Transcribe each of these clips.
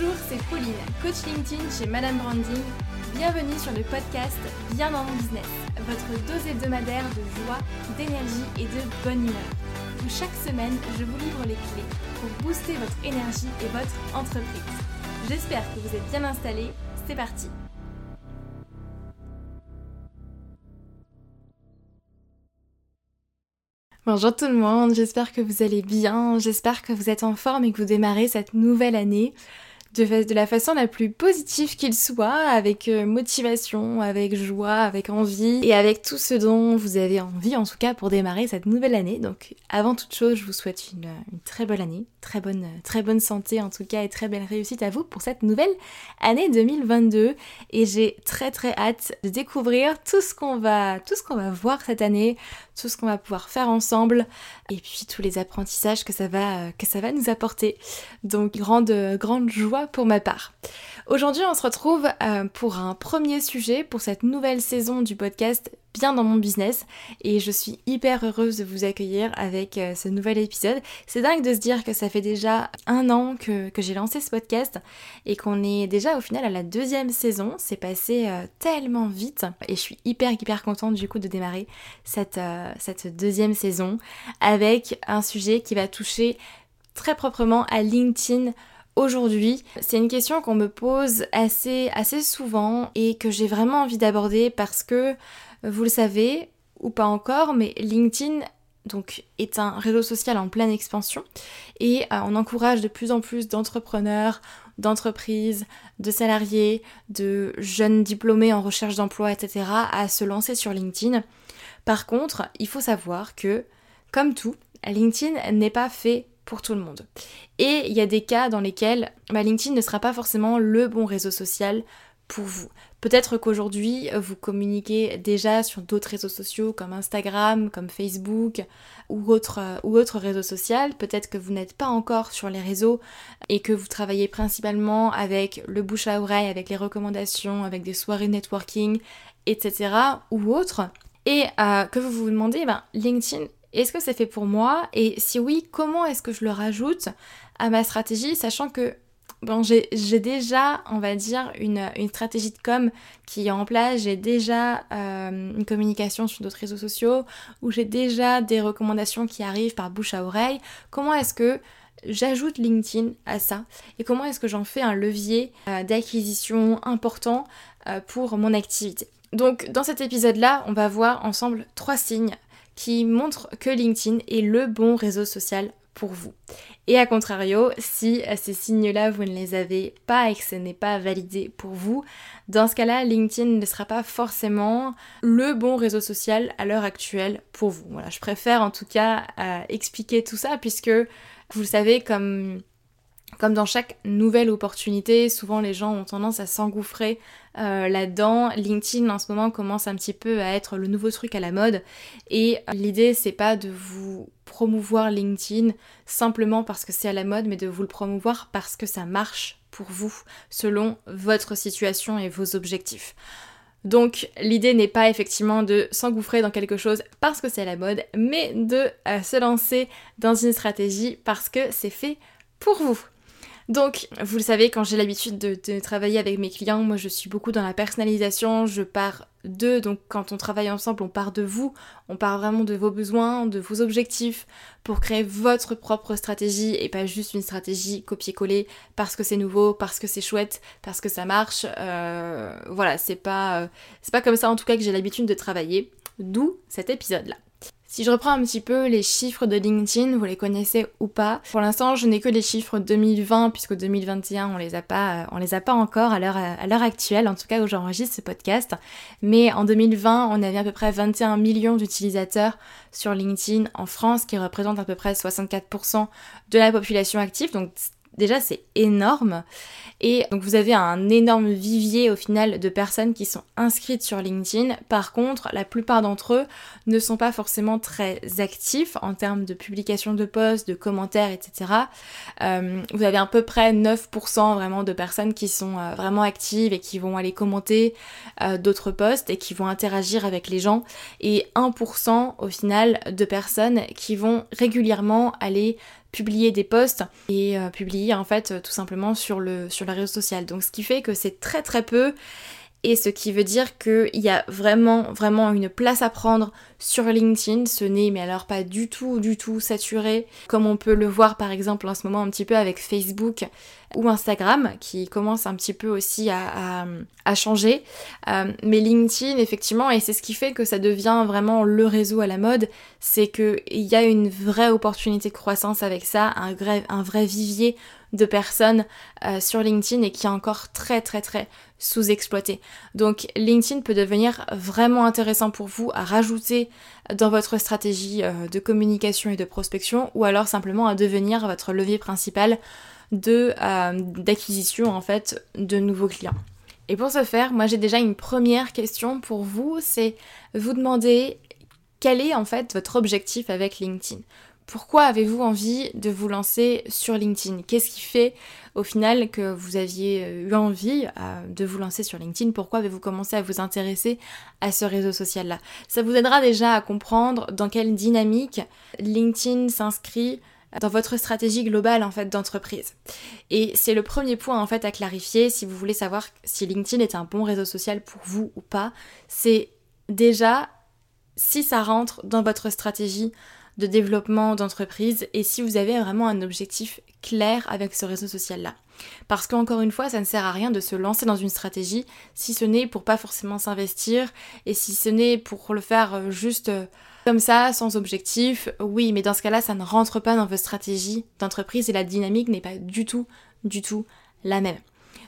Bonjour, c'est Pauline, coach LinkedIn chez Madame Branding. Bienvenue sur le podcast Bien dans mon business, votre dose hebdomadaire de joie, d'énergie et de bonne humeur. Où chaque semaine, je vous livre les clés pour booster votre énergie et votre entreprise. J'espère que vous êtes bien installés. C'est parti Bonjour tout le monde, j'espère que vous allez bien, j'espère que vous êtes en forme et que vous démarrez cette nouvelle année de, la façon la plus positive qu'il soit, avec euh, motivation, avec joie, avec envie et avec tout ce dont vous avez envie en tout cas pour démarrer cette nouvelle année. Donc avant toute chose, je vous souhaite une, très bonne année, très bonne, très bonne santé en tout cas et très belle réussite à vous pour cette nouvelle année 2022 et j'ai très très hâte de découvrir tout ce qu'on va, tout ce qu'on va voir cette année, tout ce qu'on va pouvoir faire ensemble et puis tous les apprentissages que ça va, que ça va nous apporter. Donc grande, grande joie pour ma part. Aujourd'hui, on se retrouve euh, pour un premier sujet pour cette nouvelle saison du podcast Bien dans mon business et je suis hyper heureuse de vous accueillir avec euh, ce nouvel épisode. C'est dingue de se dire que ça fait déjà un an que, j'ai lancé ce podcast et qu'on est déjà au final à la deuxième saison. C'est passé euh, tellement vite et je suis hyper hyper contente du coup de démarrer cette, cette deuxième saison avec un sujet qui va toucher très proprement à LinkedIn aujourd'hui C'est une question qu'on me pose assez, assez souvent et que j'ai vraiment envie d'aborder parce que, vous le savez, ou pas encore, mais LinkedIn est un réseau social en pleine expansion et euh, on encourage de plus en plus d'entrepreneurs, d'entreprises, de salariés, de jeunes diplômés en recherche d'emploi, etc. à se lancer sur LinkedIn. Par contre, il faut savoir que, comme tout, LinkedIn n'est pas fait pour tout le monde. Et il y a des cas dans lesquels bah, LinkedIn ne sera pas forcément le bon réseau social pour vous. Peut-être qu'aujourd'hui, vous communiquez déjà sur d'autres réseaux sociaux comme Instagram, comme Facebook ou autre, ou autre réseau social. Peut-être que vous n'êtes pas encore sur les réseaux et que vous travaillez principalement avec le bouche à oreille, avec les recommandations, avec des soirées networking, etc. ou autre. Et euh, que vous vous demandez, ben, LinkedIn est-ce que c'est fait pour moi Et si oui, comment est-ce que je le rajoute à ma stratégie, sachant que j'ai déjà, on va dire, une, stratégie de com qui est en place, j'ai déjà euh, une communication sur d'autres réseaux sociaux, où j'ai déjà des recommandations qui arrivent par bouche à oreille. Comment est-ce que j'ajoute LinkedIn à ça et comment est-ce que j'en fais un levier euh, d'acquisition important euh, pour mon activité? Donc dans cet épisode-là, on va voir ensemble trois signes qui montre que LinkedIn est le bon réseau social pour vous. Et à contrario, si ces signes-là, vous ne les avez pas et que ce n'est pas validé pour vous, dans ce cas-là, LinkedIn ne sera pas forcément le bon réseau social à l'heure actuelle pour vous. Voilà, je préfère en tout cas euh, expliquer tout ça puisque vous le savez, comme dans chaque nouvelle opportunité, souvent les gens ont tendance à s'engouffrer euh, là-dedans. LinkedIn en ce moment commence un petit peu à être le nouveau truc à la mode et l'idée c'est pas de vous promouvoir LinkedIn simplement parce que c'est à la mode, mais de vous le promouvoir parce que ça marche pour vous selon votre situation et vos objectifs. Donc l'idée n'est pas effectivement de s'engouffrer dans quelque chose parce que c'est à la mode, mais de euh, se lancer dans une stratégie parce que c'est fait pour vous. Donc, vous le savez, quand j'ai l'habitude de, travailler avec mes clients, moi je suis beaucoup dans la personnalisation, je pars d'eux, donc quand on travaille ensemble, on part de vous, on part vraiment de vos besoins, de vos objectifs, pour créer votre propre stratégie et pas juste une stratégie copier-coller parce que c'est nouveau, parce que c'est chouette, parce que ça marche. Euh, voilà, c'est pas, euh, c'est pas comme ça en tout cas que j'ai l'habitude de travailler, d'où cet épisode-là. Si je reprends un petit peu les chiffres de LinkedIn, vous les connaissez ou pas Pour l'instant, je n'ai que les chiffres 2020 puisque 2021 on les a pas, on les a pas encore à l'heure à l'heure actuelle, en tout cas où j'enregistre ce podcast. Mais en 2020, on avait à peu près 21 millions d'utilisateurs sur LinkedIn en France, qui représente à peu près 64% de la population active. Donc Déjà, c'est énorme. Et donc, vous avez un énorme vivier au final de personnes qui sont inscrites sur LinkedIn. Par contre, la plupart d'entre eux ne sont pas forcément très actifs en termes de publication de posts, de commentaires, etc. Euh, vous avez à peu près 9% vraiment de personnes qui sont euh, vraiment actives et qui vont aller commenter euh, d'autres posts et qui vont interagir avec les gens. Et 1% au final de personnes qui vont régulièrement aller publier des posts et publier en fait tout simplement sur le, sur le réseau social. Donc ce qui fait que c'est très très peu et ce qui veut dire qu'il y a vraiment, vraiment une place à prendre sur LinkedIn. Ce n'est, mais alors pas du tout, du tout saturé, comme on peut le voir par exemple en ce moment un petit peu avec Facebook ou Instagram, qui commence un petit peu aussi à, changer. Euh, mais LinkedIn, effectivement, et c'est ce qui fait que ça devient vraiment le réseau à la mode, c'est qu'il y a une vraie opportunité de croissance avec ça, un vrai vivier de personnes euh, sur LinkedIn et qui est encore très très très sous-exploité. Donc LinkedIn peut devenir vraiment intéressant pour vous à rajouter dans votre stratégie euh, de communication et de prospection ou alors simplement à devenir votre levier principal de euh, d'acquisition en fait de nouveaux clients. Et pour ce faire, moi j'ai déjà une première question pour vous, c'est vous demander quel est en fait votre objectif avec LinkedIn. Pourquoi avez-vous envie de vous lancer sur LinkedIn? Qu'est-ce qui fait au final que vous aviez euh, eu envie euh, de vous lancer sur LinkedIn? Pourquoi avez-vous commencé à vous intéresser à ce réseau social-là? Ça vous aidera déjà à comprendre dans quelle dynamique LinkedIn s'inscrit dans votre stratégie globale en fait d'entreprise. Et c'est le premier point en fait à clarifier si vous voulez savoir si LinkedIn est un bon réseau social pour vous ou pas. C'est déjà si ça rentre dans votre stratégie de développement d'entreprise et si vous avez vraiment un objectif clair avec ce réseau social-là. Parce qu'encore une fois, ça ne sert à rien de se lancer dans une stratégie si ce n'est pour pas forcément s'investir et si ce n'est pour le faire euh, juste euh, comme ça, sans objectif. Oui, mais dans ce cas-là, ça ne rentre pas dans votre stratégie d'entreprise et la dynamique n'est pas du tout, du tout la même.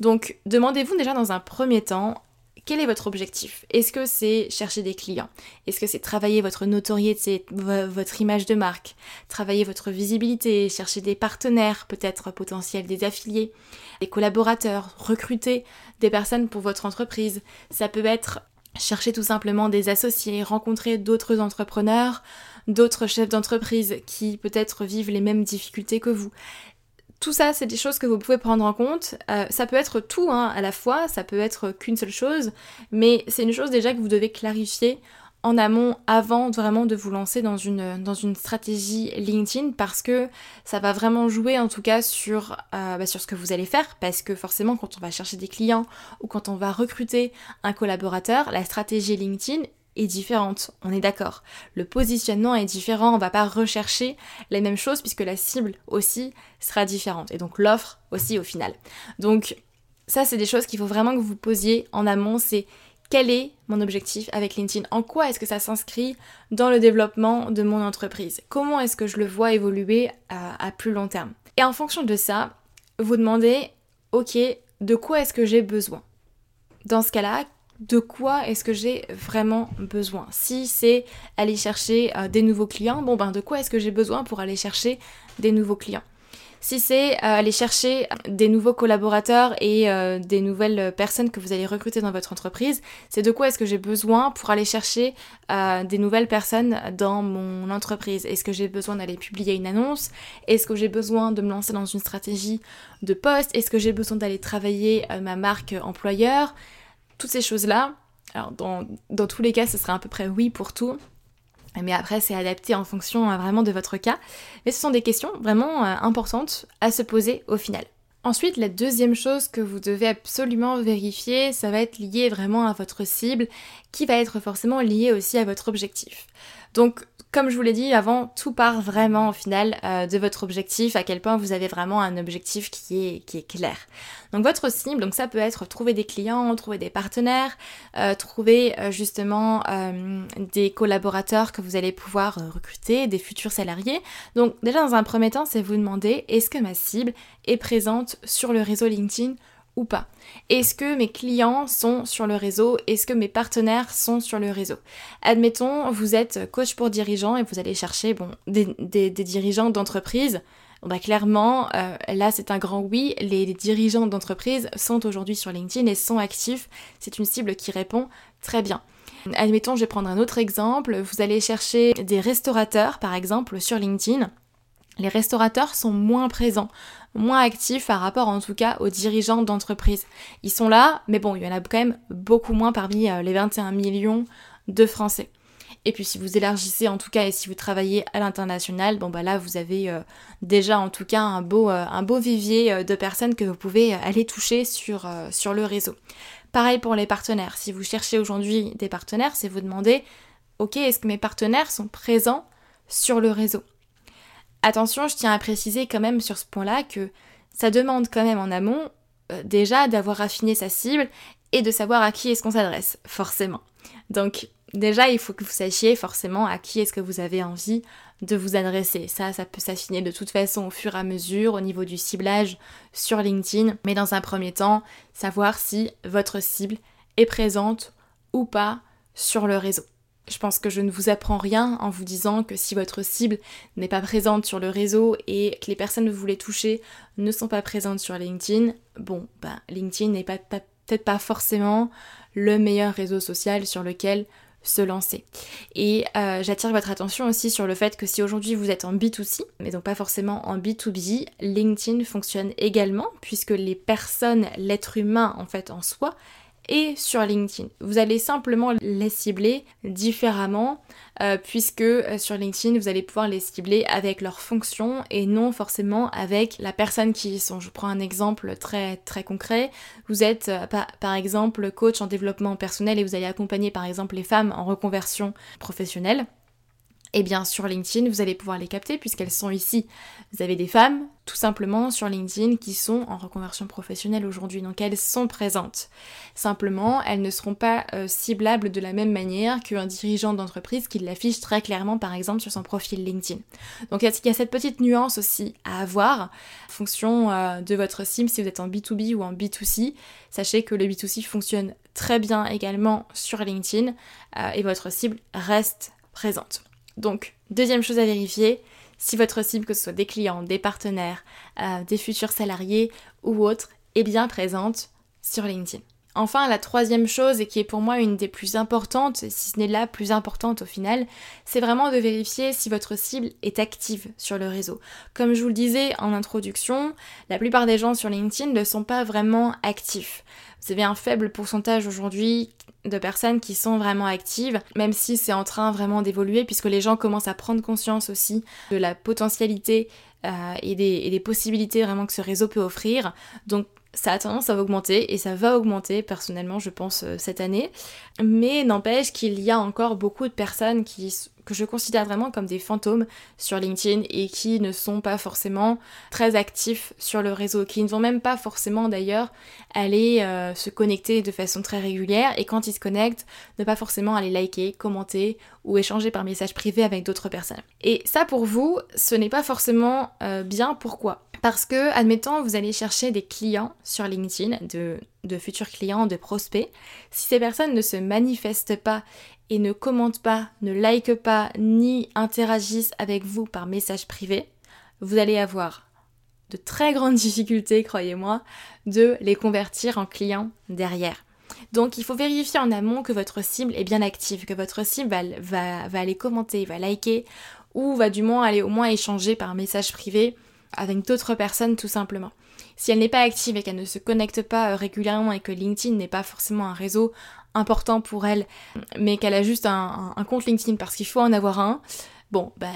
Donc, demandez-vous déjà dans un premier temps quel est votre objectif? Est-ce que c'est chercher des clients? Est-ce que c'est travailler votre notoriété, votre image de marque? Travailler votre visibilité, chercher des partenaires, peut-être potentiels, des affiliés, des collaborateurs, recruter des personnes pour votre entreprise? Ça peut être chercher tout simplement des associés, rencontrer d'autres entrepreneurs, d'autres chefs d'entreprise qui peut-être vivent les mêmes difficultés que vous tout ça, c'est des choses que vous pouvez prendre en compte. Euh, ça peut être tout hein, à la fois, ça peut être qu'une seule chose, mais c'est une chose déjà que vous devez clarifier en amont avant vraiment de vous lancer dans une, stratégie LinkedIn parce que ça va vraiment jouer en tout cas sur, euh, bah, sur ce que vous allez faire parce que forcément quand on va chercher des clients ou quand on va recruter un collaborateur, la stratégie LinkedIn est différente, on est d'accord. Le positionnement est différent, on va pas rechercher les mêmes choses puisque la cible aussi sera différente. Et donc l'offre aussi au final. Donc ça c'est des choses qu'il faut vraiment que vous posiez en amont, c'est quel est mon objectif avec LinkedIn? En quoi est-ce que ça s'inscrit dans le développement de mon entreprise? Comment est-ce que je le vois évoluer à, à plus long terme? Et en fonction de ça, vous demandez, ok, de quoi est-ce que j'ai besoin? Dans ce cas-là, de quoi est-ce que j'ai vraiment besoin. Si c'est aller chercher euh, des nouveaux clients, bon ben de quoi est-ce que j'ai besoin pour aller chercher des nouveaux clients? Si c'est euh, aller chercher des nouveaux collaborateurs et euh, des nouvelles personnes que vous allez recruter dans votre entreprise, c'est de quoi est-ce que j'ai besoin pour aller chercher des nouvelles personnes dans mon entreprise? Est-ce que j'ai besoin d'aller publier une annonce? Est-ce que j'ai besoin de me lancer dans une stratégie de poste? Est-ce que j'ai besoin d'aller travailler ma marque employeur? Toutes ces choses-là, alors dans, tous les cas, ce serait à peu près oui pour tout. Mais après, c'est adapté en fonction euh, vraiment de votre cas. Mais ce sont des questions vraiment euh, importantes à se poser au final. Ensuite, la deuxième chose que vous devez absolument vérifier, ça va être lié vraiment à votre cible, qui va être forcément lié aussi à votre objectif. Donc, comme je vous l'ai dit avant, tout part vraiment au final euh, de votre objectif, à quel point vous avez vraiment un objectif qui est, clair. Donc votre cible, donc ça peut être trouver des clients, trouver des partenaires, euh, trouver euh, justement des collaborateurs que vous allez pouvoir recruter, des futurs salariés. Donc déjà dans un premier temps, c'est vous demander est-ce que ma cible est présente sur le réseau LinkedIn ou pas Est-ce que mes clients sont sur le réseau? Est-ce que mes partenaires sont sur le réseau? Admettons, vous êtes coach pour dirigeants et vous allez chercher des, dirigeants d'entreprise. Bah clairement, euh, là c'est un grand oui, les, dirigeants d'entreprise sont aujourd'hui sur LinkedIn et sont actifs. C'est une cible qui répond très bien. Admettons, je vais prendre un autre exemple. Vous allez chercher des restaurateurs, par exemple, sur LinkedIn les restaurateurs sont moins présents, moins actifs par rapport en tout cas aux dirigeants d'entreprise. Ils sont là, mais bon, il y en a quand même beaucoup moins parmi euh, les 21 millions de Français. Et puis si vous élargissez en tout cas et si vous travaillez à l'international, bon bah là vous avez euh, déjà en tout cas un beau, euh, un beau vivier de personnes que vous pouvez aller toucher sur, sur le réseau. Pareil pour les partenaires. Si vous cherchez aujourd'hui des partenaires, c'est vous demander, ok, est-ce que mes partenaires sont présents sur le réseau? Attention, je tiens à préciser quand même sur ce point-là que ça demande quand même en amont déjà d'avoir affiné sa cible et de savoir à qui est-ce qu'on s'adresse, forcément. Donc déjà, il faut que vous sachiez forcément à qui est-ce que vous avez envie de vous adresser. Ça, ça peut s'affiner de toute façon au fur et à mesure au niveau du ciblage sur LinkedIn. Mais dans un premier temps, savoir si votre cible est présente ou pas sur le réseau. Je pense que je ne vous apprends rien en vous disant que si votre cible n'est pas présente sur le réseau et que les personnes que vous voulez toucher ne sont pas présentes sur LinkedIn, bon, ben LinkedIn n'est peut-être pas forcément le meilleur réseau social sur lequel se lancer. Et euh, j'attire votre attention aussi sur le fait que si aujourd'hui vous êtes en B2C, mais donc pas forcément en B2B, LinkedIn fonctionne également puisque les personnes, l'être humain en fait en soi, et sur LinkedIn. Vous allez simplement les cibler différemment euh, puisque euh, sur LinkedIn vous allez pouvoir les cibler avec leur fonction et non forcément avec la personne qui y sont. Je prends un exemple très très concret. Vous êtes euh, par exemple coach en développement personnel et vous allez accompagner par exemple les femmes en reconversion professionnelle. Et bien sur LinkedIn, vous allez pouvoir les capter puisqu'elles sont ici. Vous avez des femmes, tout simplement, sur LinkedIn qui sont en reconversion professionnelle aujourd'hui. Donc elles sont présentes. Simplement, elles ne seront pas euh, ciblables de la même manière qu'un dirigeant d'entreprise qui l'affiche très clairement, par exemple, sur son profil LinkedIn. Donc il y, a cette petite nuance aussi à avoir en fonction euh, de votre cible, si vous êtes en B2B ou en B2C. Sachez que le B2C fonctionne très bien également sur LinkedIn euh, et votre cible reste présente. Donc, deuxième chose à vérifier, si votre cible, que ce soit des clients, des partenaires, euh, des futurs salariés ou autres, est bien présente sur LinkedIn. Enfin, la troisième chose, et qui est pour moi une des plus importantes, si ce n'est la plus importante au final, c'est vraiment de vérifier si votre cible est active sur le réseau. Comme je vous le disais en introduction, la plupart des gens sur LinkedIn ne sont pas vraiment actifs. Vous avez un faible pourcentage aujourd'hui de personnes qui sont vraiment actives, même si c'est en train vraiment d'évoluer, puisque les gens commencent à prendre conscience aussi de la potentialité euh, et, des, et, des, possibilités vraiment que ce réseau peut offrir. Donc ça a tendance à augmenter et ça va augmenter personnellement je pense euh, cette année. Mais n'empêche qu'il y a encore beaucoup de personnes qui que je considère vraiment comme des fantômes sur LinkedIn et qui ne sont pas forcément très actifs sur le réseau, qui ne vont même pas forcément d'ailleurs aller euh, se connecter de façon très régulière et quand ils se connectent, ne pas forcément aller liker, commenter ou échanger par message privé avec d'autres personnes. Et ça pour vous, ce n'est pas forcément euh, bien. Pourquoi? Parce que, admettons, vous allez chercher des clients sur LinkedIn, de, de, futurs clients, de prospects. Si ces personnes ne se manifestent pas et ne commentent pas, ne likent pas, ni interagissent avec vous par message privé, vous allez avoir de très grandes difficultés, croyez-moi, de les convertir en clients derrière. Donc il faut vérifier en amont que votre cible est bien active, que votre cible va, va, aller commenter, va liker, ou va du moins aller au moins échanger par message privé avec d'autres personnes tout simplement. Si elle n'est pas active et qu'elle ne se connecte pas euh, régulièrement et que LinkedIn n'est pas forcément un réseau important pour elle, mais qu'elle a juste un, compte LinkedIn parce qu'il faut en avoir un, bon, bah,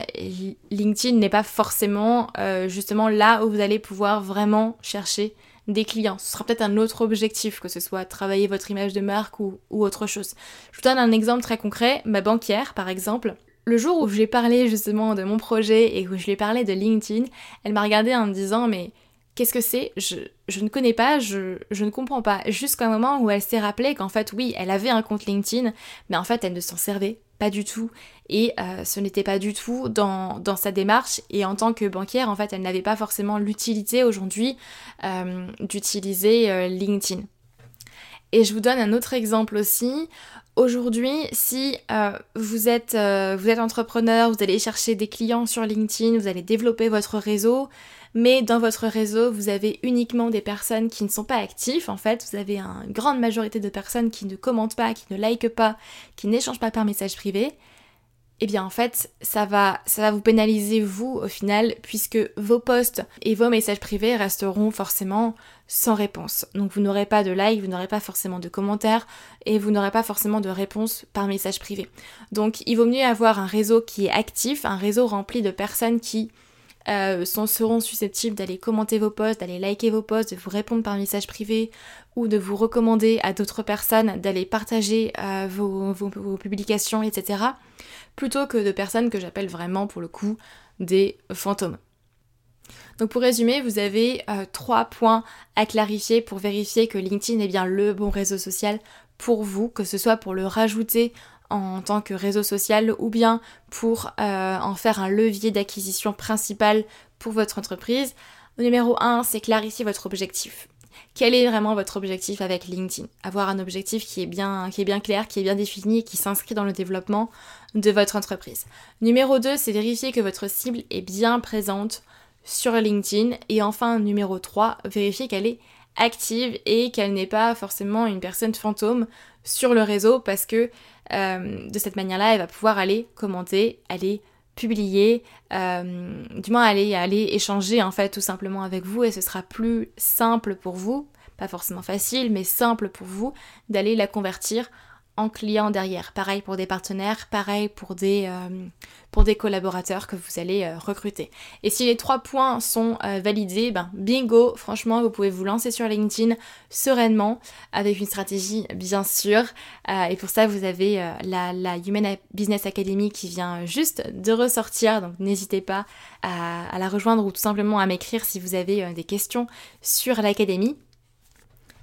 LinkedIn n'est pas forcément euh, justement là où vous allez pouvoir vraiment chercher des clients. Ce sera peut-être un autre objectif, que ce soit travailler votre image de marque ou, ou autre chose. Je vous donne un exemple très concret. Ma banquière, par exemple, le jour où je lui ai parlé justement de mon projet et où je lui ai parlé de LinkedIn, elle m'a regardé en me disant mais qu'est-ce que c'est? Je, ne connais pas, je, ne comprends pas. Jusqu'à un moment où elle s'est rappelée qu'en fait oui, elle avait un compte LinkedIn, mais en fait elle ne s'en servait pas du tout. Et euh, ce n'était pas du tout dans, sa démarche. Et en tant que banquière, en fait, elle n'avait pas forcément l'utilité aujourd'hui euh, d'utiliser euh, LinkedIn. Et je vous donne un autre exemple aussi Aujourd'hui, si euh, vous, êtes, euh, vous êtes entrepreneur, vous allez chercher des clients sur LinkedIn, vous allez développer votre réseau, mais dans votre réseau, vous avez uniquement des personnes qui ne sont pas actives. En fait, vous avez une grande majorité de personnes qui ne commentent pas, qui ne likent pas, qui n'échangent pas par message privé. eh bien en fait ça va, ça va vous pénaliser vous au final puisque vos posts et vos messages privés resteront forcément sans réponse. Donc vous n'aurez pas de like, vous n'aurez pas forcément de commentaires et vous n'aurez pas forcément de réponse par message privé. Donc il vaut mieux avoir un réseau qui est actif, un réseau rempli de personnes qui euh, seront susceptibles d'aller commenter vos posts, d'aller liker vos posts, de vous répondre par message privé ou de vous recommander à d'autres personnes d'aller partager euh, vos, publications, etc. Plutôt que de personnes que j'appelle vraiment pour le coup des fantômes. Donc pour résumer, vous avez euh, trois points à clarifier pour vérifier que LinkedIn est bien le bon réseau social pour vous, que ce soit pour le rajouter en tant que réseau social ou bien pour euh, en faire un levier d'acquisition principal pour votre entreprise. Numéro 1, c'est clarifier votre objectif. Quel est vraiment votre objectif avec LinkedIn? Avoir un objectif qui est bien, qui est bien clair, qui est bien défini qui s'inscrit dans le développement de votre entreprise. Numéro 2, c'est vérifier que votre cible est bien présente sur LinkedIn. Et enfin, numéro 3, vérifier qu'elle est active et qu'elle n'est pas forcément une personne fantôme sur le réseau parce que euh, de cette manière-là, elle va pouvoir aller commenter, aller publier, euh, du moins aller, aller échanger en fait tout simplement avec vous et ce sera plus simple pour vous, pas forcément facile, mais simple pour vous d'aller la convertir en client derrière. Pareil pour des partenaires, pareil pour des, euh, pour des collaborateurs que vous allez euh, recruter. Et si les trois points sont euh, validés, ben bingo, franchement, vous pouvez vous lancer sur LinkedIn sereinement avec une stratégie bien sûre. et pour ça, vous avez la, la, Human Business Academy qui vient juste de ressortir, donc n'hésitez pas à, la rejoindre ou tout simplement à m'écrire si vous avez des questions sur l'académie.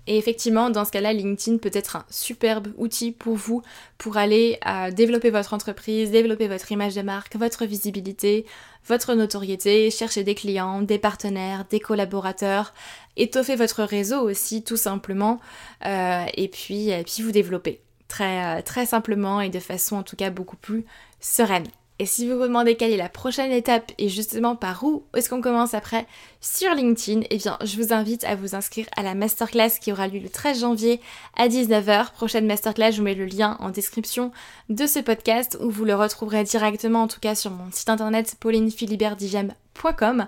Et effectivement, dans ce cas-là, LinkedIn peut être un superbe outil pour vous pour aller euh, développer votre entreprise, développer votre image de marque, votre visibilité, votre notoriété, chercher des clients, des partenaires, des collaborateurs, étoffer votre réseau aussi tout simplement, euh, et, puis, puis vous développer très, euh, très simplement et de façon en tout cas beaucoup plus sereine. Et si vous vous demandez quelle est la prochaine étape et justement par où est-ce qu'on commence après sur LinkedIn, eh bien je vous invite à vous inscrire à la masterclass qui aura lieu le 13 janvier à 19h. Prochaine masterclass, je vous mets le lien en description de ce podcast où vous le retrouverez directement en tout cas sur mon site internet paulinefiliberdigem.com.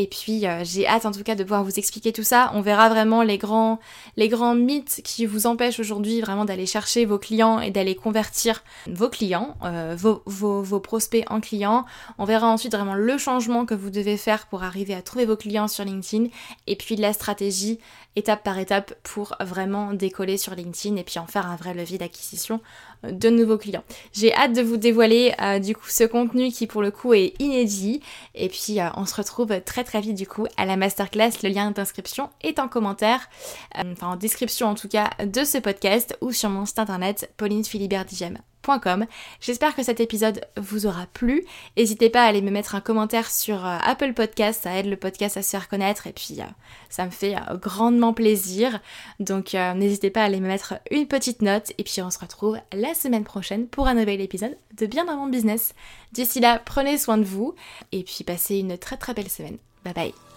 Et puis euh, j'ai hâte en tout cas de pouvoir vous expliquer tout ça. On verra vraiment les grands, mythes qui vous empêchent aujourd'hui vraiment d'aller chercher vos clients et d'aller convertir vos clients, euh, vos, prospects en clients. On verra ensuite vraiment le changement que vous devez faire pour arriver à trouver vos clients sur LinkedIn. Et puis la stratégie étape par étape pour vraiment décoller sur LinkedIn et puis en faire un vrai levier d'acquisition de nouveaux clients. J'ai hâte de vous dévoiler euh, du coup ce contenu qui pour le coup est inédit et puis euh, on se retrouve très très vite du coup à la masterclass. Le lien d'inscription est en commentaire, euh, enfin en description en tout cas de ce podcast ou sur mon site internet paulinefiliberdigem. J'espère que cet épisode vous aura plu. N'hésitez pas à aller me mettre un commentaire sur euh, Apple Podcast, ça aide le podcast à se faire connaître et puis euh, ça me fait euh, grandement plaisir. Donc n'hésitez pas à aller me mettre une petite note et puis on se retrouve la semaine prochaine pour un nouvel épisode de Bien dans mon business. D'ici là, prenez soin de vous et puis passez une très très belle semaine. Bye bye